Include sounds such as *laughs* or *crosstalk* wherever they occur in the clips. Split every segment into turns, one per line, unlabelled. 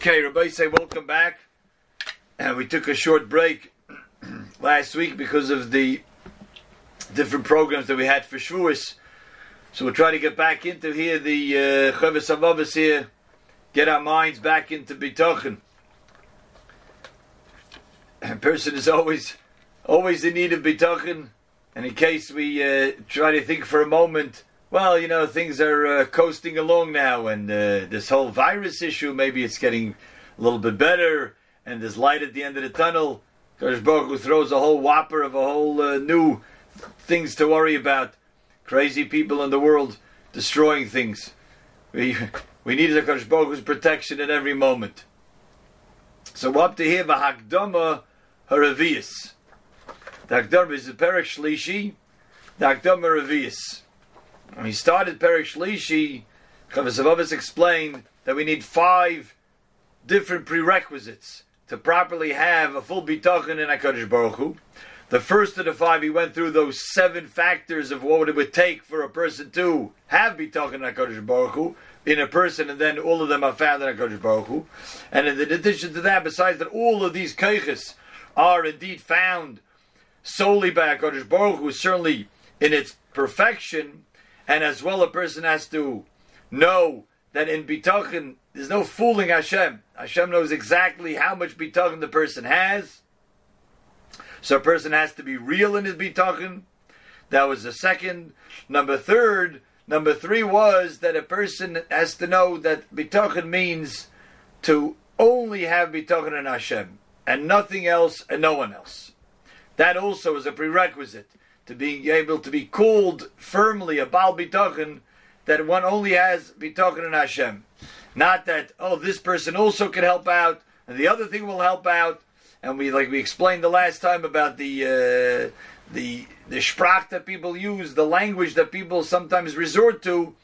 Okay, Rabbi say welcome back. And we took a short break *clears throat* last week because of the different programs that we had for Shavuos. So we'll try to get back into here the Chavis uh, here, get our minds back into Bitochen. A person is always always in need of Bitochen, and in case we uh, try to think for a moment well, you know, things are uh, coasting along now, and uh, this whole virus issue, maybe it's getting a little bit better, and there's light at the end of the tunnel. Kodesh Baruch throws a whole whopper of a whole uh, new things to worry about. Crazy people in the world destroying things. We *laughs* we need the Kodesh protection at every moment. So up to here, V'hakdama Haravias. The Hakdama is the Perek Shlishi, the Haravias. He started Perish Shlishi, Chovos HaLevavos explained that we need five different prerequisites to properly have a full bitachon in HaKadosh Baruch Hu. The first of the five, he went through those seven factors of what it would take for a person to have bitachon in HaKadosh Baruch Hu in a person, and then all of them are found in HaKadosh Baruch Hu. And in addition to that, besides that, all of these keiches are indeed found solely by HaKadosh Baruch Hu, certainly in its perfection, and as well, a person has to know that in bitachon there's no fooling Hashem. Hashem knows exactly how much bitachon the person has. So a person has to be real in his bitachon. That was the second. Number third, number three was that a person has to know that bitachon means to only have bitachon in Hashem and nothing else and no one else. That also is a prerequisite to being able to be called firmly a Baal Bitochen, that one only has Bitochen in Hashem. Not that, oh, this person also can help out, and the other thing will help out. And we, like we explained the last time about the, uh, the, the sprach that people use, the language that people sometimes resort to,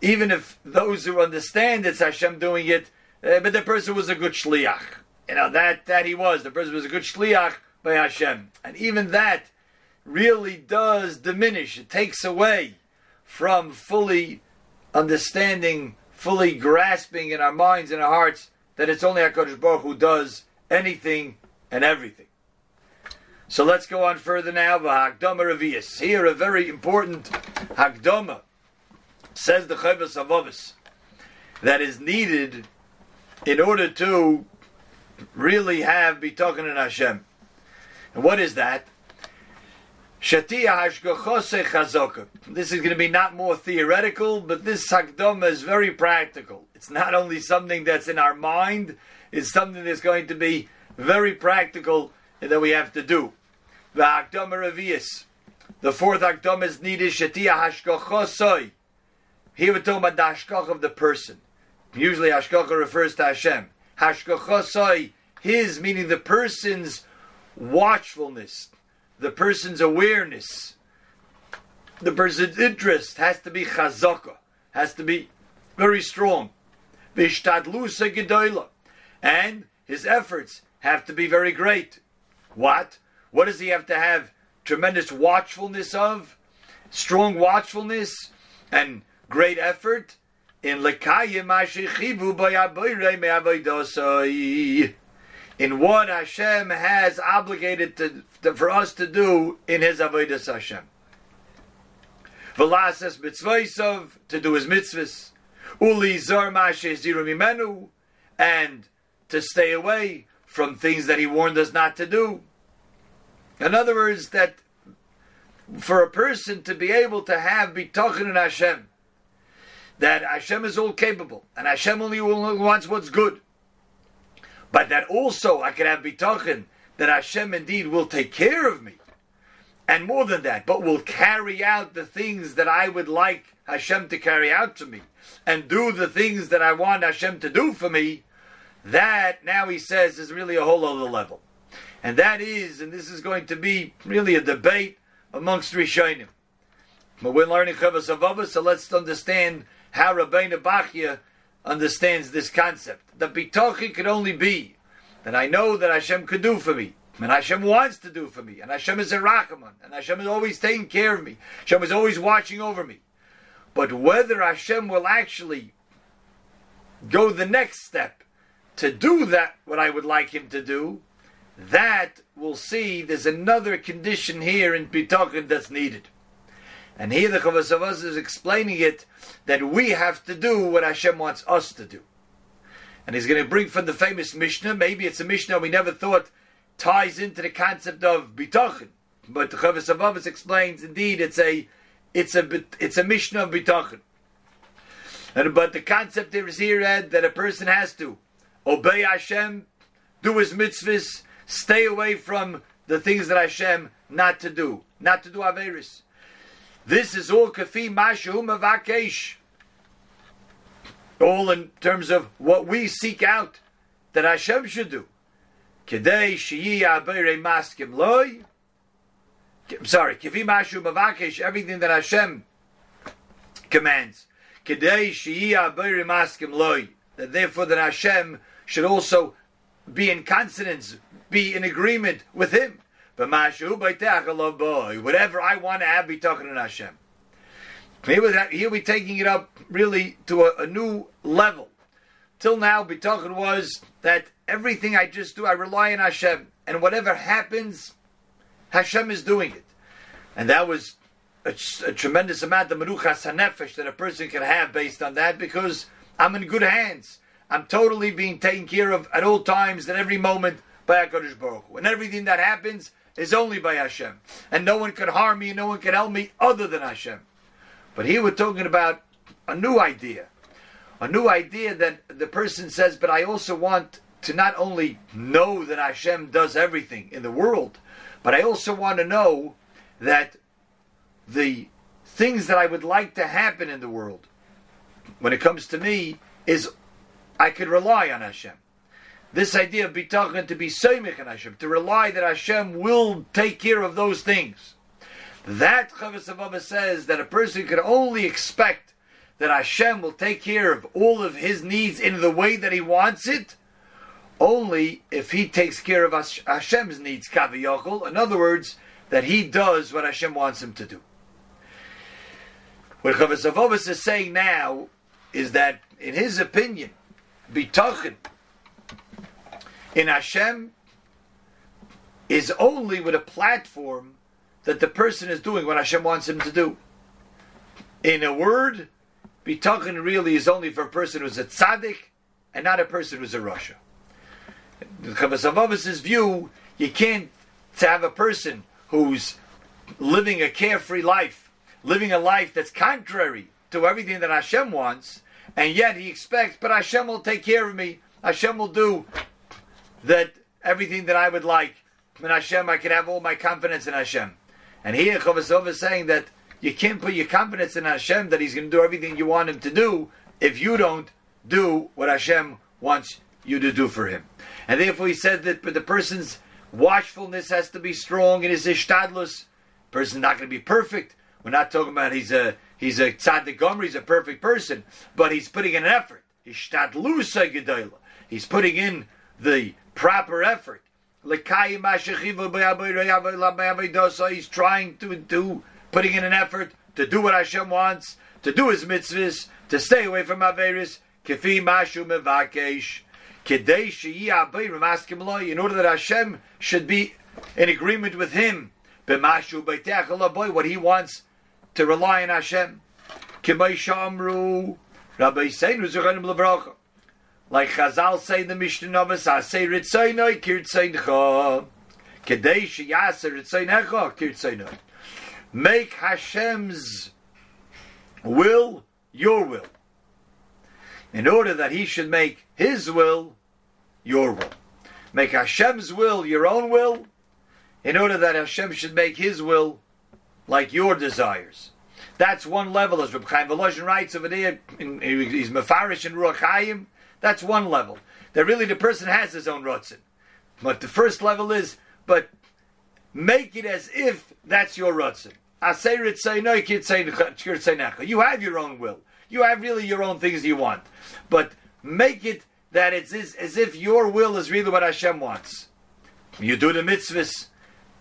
even if those who understand it's Hashem doing it, uh, but the person was a good shliach. You know, that, that he was. The person was a good shliach by Hashem. And even that, really does diminish. It takes away from fully understanding, fully grasping in our minds and our hearts that it's only HaKadosh Baruch who does anything and everything. So let's go on further now. V'hakdama revius. Here a very important hakdama, says the Chovos HaLevavos, that is needed in order to really have talking in Hashem. And what is that? This is going to be not more theoretical, but this hakdama is very practical. It's not only something that's in our mind; it's something that's going to be very practical and that we have to do. The revius. The fourth hakdama is needed. Shatia hashgachosoi. Here we're talking about the hashgach of the person. Usually, hashgacha refers to Hashem. Hashgachosoi, his meaning the person's watchfulness the person's awareness, the person's interest has to be chazaka, has to be very strong. And his efforts have to be very great. What? What does he have to have? Tremendous watchfulness of, strong watchfulness, and great effort in lekayim in what Hashem has obligated to, to, for us to do in His avodas Hashem. V'lases mitzvahsov to do His mitzvahs, uli zor mimenu, and to stay away from things that He warned us not to do. In other words, that for a person to be able to have bitachon in Hashem, that Hashem is all capable, and Hashem only wants what's good but that also I can have bitachon that Hashem indeed will take care of me. And more than that, but will carry out the things that I would like Hashem to carry out to me, and do the things that I want Hashem to do for me, that now he says is really a whole other level. And that is, and this is going to be really a debate amongst Rishonim. But we're learning HaLevavos, so let's understand how Rabbeinu Bachya understands this concept. The bitochi could only be that I know that Hashem could do for me, and Hashem wants to do for me, and Hashem is a Rachman, and Hashem is always taking care of me. Hashem is always watching over me. But whether Hashem will actually go the next step to do that what I would like him to do, that we'll see there's another condition here in Bitachon that's needed. And here the Chavos HaVos is explaining it that we have to do what Hashem wants us to do. And he's going to bring from the famous Mishnah, maybe it's a Mishnah we never thought ties into the concept of Bitachon. But the Chavos HaVos explains, indeed, it's a it's a it's a Mishnah of Bitachon. And, but the concept is here Ed, that a person has to obey Hashem, do his mitzvahs, stay away from the things that Hashem not to do, not to do Averis. This is all kafi mashu mavakesh. All in terms of what we seek out that Hashem should do. Kedei shiyi abere maskim loy. Sorry, kafi mashu mavakesh. Everything that Hashem commands. Kedei shiyi abere maskim loy. That therefore that Hashem should also be in consonance, be in agreement with Him. Whatever I want to have, be talking to Hashem. Here, here we're taking it up really to a, a new level. Till now, B'tachin was that everything I just do, I rely on Hashem, and whatever happens, Hashem is doing it, and that was a, a tremendous amount of meruchas hanefesh that a person can have based on that, because I'm in good hands. I'm totally being taken care of at all times, at every moment by Hakadosh Baruch Hu. and everything that happens is only by Hashem, and no one can harm me, and no one can help me other than Hashem. But here we're talking about a new idea, a new idea that the person says, but I also want to not only know that Hashem does everything in the world, but I also want to know that the things that I would like to happen in the world, when it comes to me, is I could rely on Hashem. This idea of bitachon to be seimich on Hashem, to rely that Hashem will take care of those things. That HaVos says that a person can only expect that Hashem will take care of all of his needs in the way that he wants it, only if he takes care of Hashem's needs, kaviyachol. In other words, that he does what Hashem wants him to do. What HaVos is saying now is that, in his opinion, bitachon in Hashem is only with a platform that the person is doing what Hashem wants him to do. In a word, bitachon really is only for a person who's a tzaddik and not a person who's a rasha. In Chavos HaVos' view, you can't have a person who's living a carefree life, living a life that's contrary to everything that Hashem wants, and yet he expects, but Hashem will take care of me. Hashem will do that everything that I would like. In Hashem, I can have all my confidence in Hashem. And here, Chavos is saying that you can't put your confidence in Hashem that He's going to do everything you want Him to do if you don't do what Hashem wants you to do for Him. And therefore, He said that the person's watchfulness has to be strong and his ishtadlus. Person's not going to be perfect. We're not talking about he's a he's a tzaddik gomer, he's a perfect person, but he's putting in an effort. He's putting in the proper effort. He's trying to do, putting in an effort to do what Hashem wants, to do his mitzvahs, to stay away from Averis, in order that Hashem should be in agreement with him, what he wants to rely on Hashem. Rabbi Seinu Zechanim Lebracha. Like Chazal say in the Mishnah Novus, I say. Kedei Shiyasa Ritzainecha Kirtzainoi. Make Hashem's will your will. In order that he should make his will your will. Make Hashem's will your own will, in order that Hashem should make his will like your desires. That's one level, as Reb Chaim Volozhin writes over there. he's Mefarish in Ruach Chaim. That's one level. That really the person has his own rotzen. But the first level is, but make it as if that's your rotzen. You have your own will. You have really your own things you want. But make it that it's as, as if your will is really what Hashem wants. You do the mitzvahs.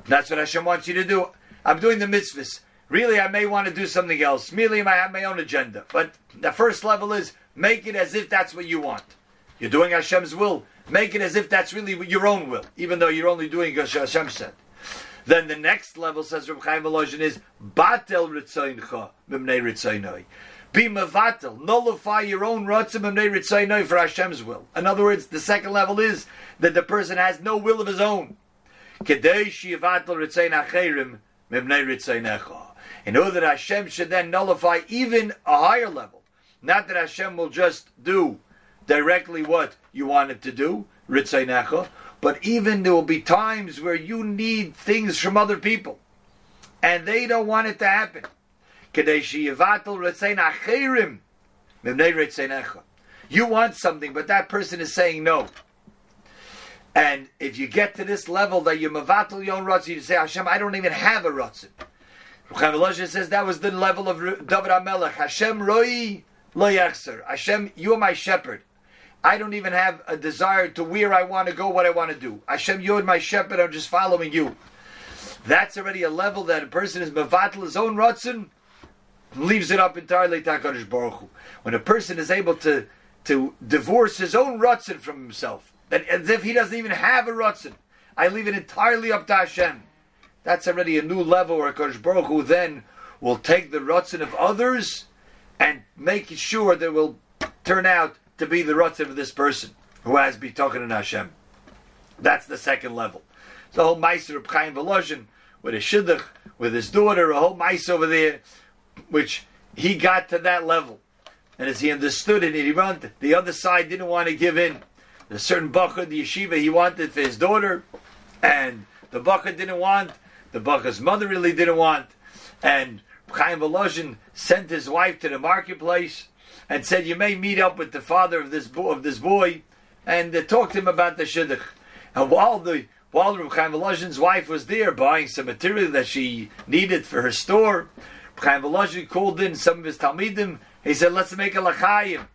That's what Hashem wants you to do. I'm doing the mitzvahs. Really, I may want to do something else. Merely, I have my own agenda. But the first level is make it as if that's what you want. You're doing Hashem's will. Make it as if that's really your own will, even though you're only doing what Hashem said. Then the next level, says Reb Chaim Volozhin, is Batel Ritzayncha Mimnei Ritzaynoi. Be Mavatel, nullify your own Ratzim Mimnei Ritzaynoi for Hashem's will. In other words, the second level is that the person has no will of his own. Kedei Shivatel Ritzayn Acherim Mimnei Ritzaynecha. In order that Hashem should then nullify even a higher level. Not that Hashem will just do directly what you want it to do, Ritzaynecha, but even there will be times where you need things from other people, and they don't want it to happen. You want something, but that person is saying no. And if you get to this level that you're own ratzin, you say, Hashem, I don't even have a ratzin. Chaim says that was the level of David HaMelech. Hashem roi lo Hashem, you are my shepherd. I don't even have a desire to where I want to go, what I want to do. Hashem, you're my shepherd, I'm just following you. That's already a level that a person is mevatel his own rotzen, leaves it up entirely to HaKadosh Baruch Hu. When a person is able to, to divorce his own rotzen from himself, that as if he doesn't even have a rotzen, I leave it entirely up to Hashem. That's already a new level where HaKadosh Baruch Hu then will take the rotzen of others and make sure that will turn out to be the Ratzim of this person who has talking in Hashem. That's the second level. A whole Meiser of Chaim Volozhin with his Shidduch, with his daughter, a whole Meiser over there, which he got to that level. And as he understood it, he run, the other side didn't want to give in. The certain Bacha, the yeshiva, he wanted for his daughter, and the Bacha didn't want, the Bacha's mother really didn't want, and Chaim Volozhin sent his wife to the marketplace, and said, "You may meet up with the father of this bo- of this boy, and uh, talk to him about the shidduch." And while the while Reb Chaim Volozhin's wife was there buying some material that she needed for her store, Chaim Volozhin called in some of his talmidim. He said, "Let's make a lachayim."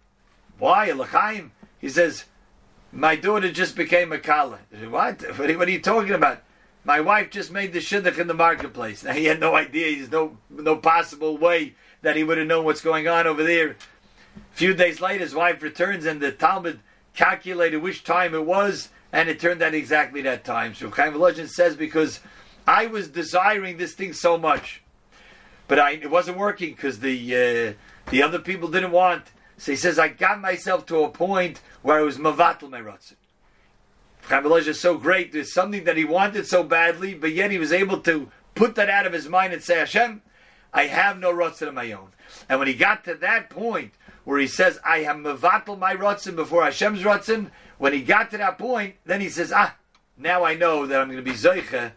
Why a lachayim? He says, "My daughter just became a kala." What? What are you talking about? My wife just made the shidduch in the marketplace. Now *laughs* he had no idea. There's no no possible way that he would have known what's going on over there. A few days later, his wife returns, and the Talmud calculated which time it was, and it turned out exactly that time. So Chaim Volozhin says, because I was desiring this thing so much, but I, it wasn't working because the uh, the other people didn't want. So he says, I got myself to a point where I was mavatal merotzim. Chaim is so great. There's something that he wanted so badly, but yet he was able to put that out of his mind and say, Hashem, I have no rotzim of my own. And when he got to that point where he says, I have mevatel my rotzim before Hashem's rotzim. When he got to that point, then he says, ah, now I know that I'm going to be zoiche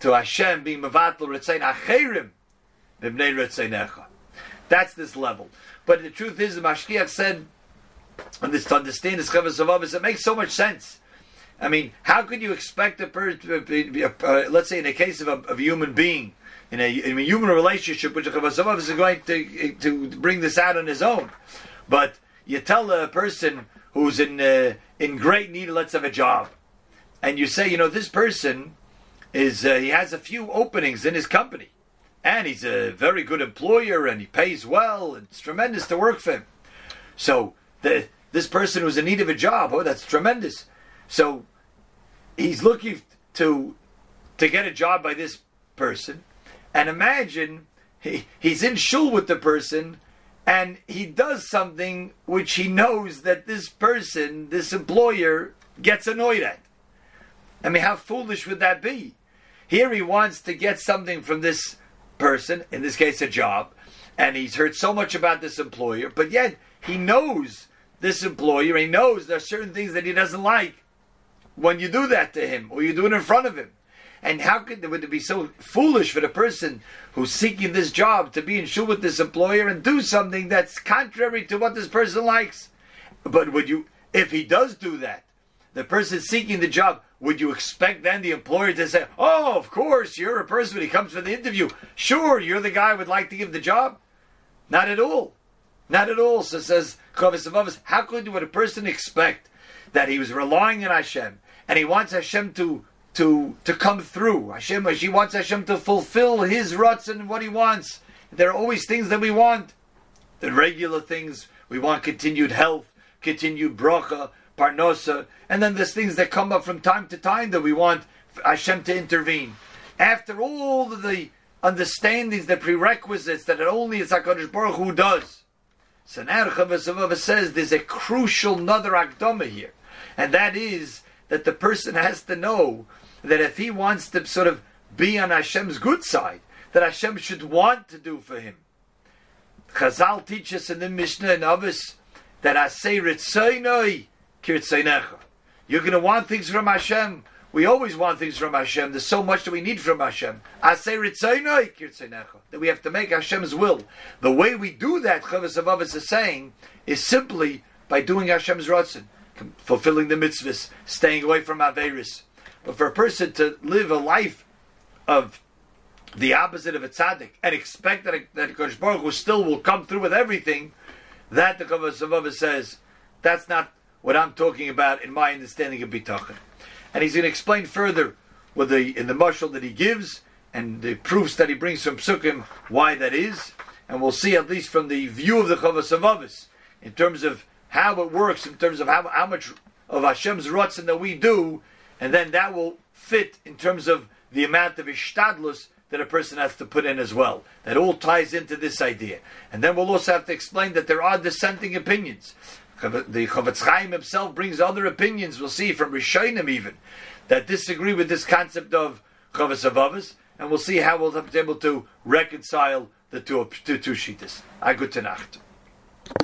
to Hashem being mevatel ritzayin acherim mibnei ritzainecha. That's this level. But the truth is, the Mashgiach said, and this to understand this Chavas of it makes so much sense. I mean, how could you expect a person, uh, let's say in the case of a, of a human being, in a, in a, human relationship, which a Chavas is going to, to bring this out on his own. But you tell a person who's in uh, in great need, let's have a job, and you say, you know, this person is uh, he has a few openings in his company, and he's a very good employer, and he pays well. and It's tremendous to work for him. So the this person who's in need of a job, oh, that's tremendous. So he's looking to to get a job by this person, and imagine he, he's in shul with the person and he does something which he knows that this person, this employer, gets annoyed at. I mean, how foolish would that be? Here he wants to get something from this person, in this case a job, and he's heard so much about this employer, but yet he knows this employer, he knows there are certain things that he doesn't like when you do that to him or you do it in front of him. And how could would it be so foolish for the person who's seeking this job to be in shul with this employer and do something that's contrary to what this person likes? But would you, if he does do that, the person seeking the job, would you expect then the employer to say, "Oh, of course, you're a person when he comes for the interview. Sure, you're the guy I would like to give the job." Not at all. Not at all. So says Chavis how could would a person expect that he was relying on Hashem and he wants Hashem to to to come through. Hashem, he wants Hashem to fulfill His ruts and what He wants. There are always things that we want. The regular things we want: continued health, continued bracha, parnosa, and then there's things that come up from time to time that we want Hashem to intervene. After all the understandings, the prerequisites that it only is HaKadosh Baruch Hu does. So now says there's a crucial another akdama here, and that is that the person has to know that if he wants to sort of be on Hashem's good side, that Hashem should want to do for him. Chazal teaches in the Mishnah and others that Asay Ritzaynoi Kirtzaynecha. You're going to want things from Hashem. We always want things from Hashem. There's so much that we need from Hashem. Asay Ritzaynoi Kirtzaynecha. That we have to make Hashem's will. The way we do that, Chovos HaLevavos is saying, is simply by doing Hashem's Ratzin, fulfilling the mitzvahs, staying away from Averis. But for a person to live a life of the opposite of a tzaddik and expect that, that Kosh Baruch Hu still will come through with everything, that the Chavasavava says, that's not what I'm talking about in my understanding of bitachon. And he's going to explain further with the in the mushal that he gives and the proofs that he brings from Sukkim why that is. And we'll see at least from the view of the Chavasavavis in terms of how it works, in terms of how, how much of Hashem's rotzen that we do, and then that will fit in terms of the amount of ishtadlus that a person has to put in as well. That all ties into this idea. And then we'll also have to explain that there are dissenting opinions. The Chofetz Chaim himself brings other opinions, we'll see from Rishonim even, that disagree with this concept of Chovos HaLevavos, and we'll see how we'll be able to reconcile the two, two, two sheetas. A good Nacht.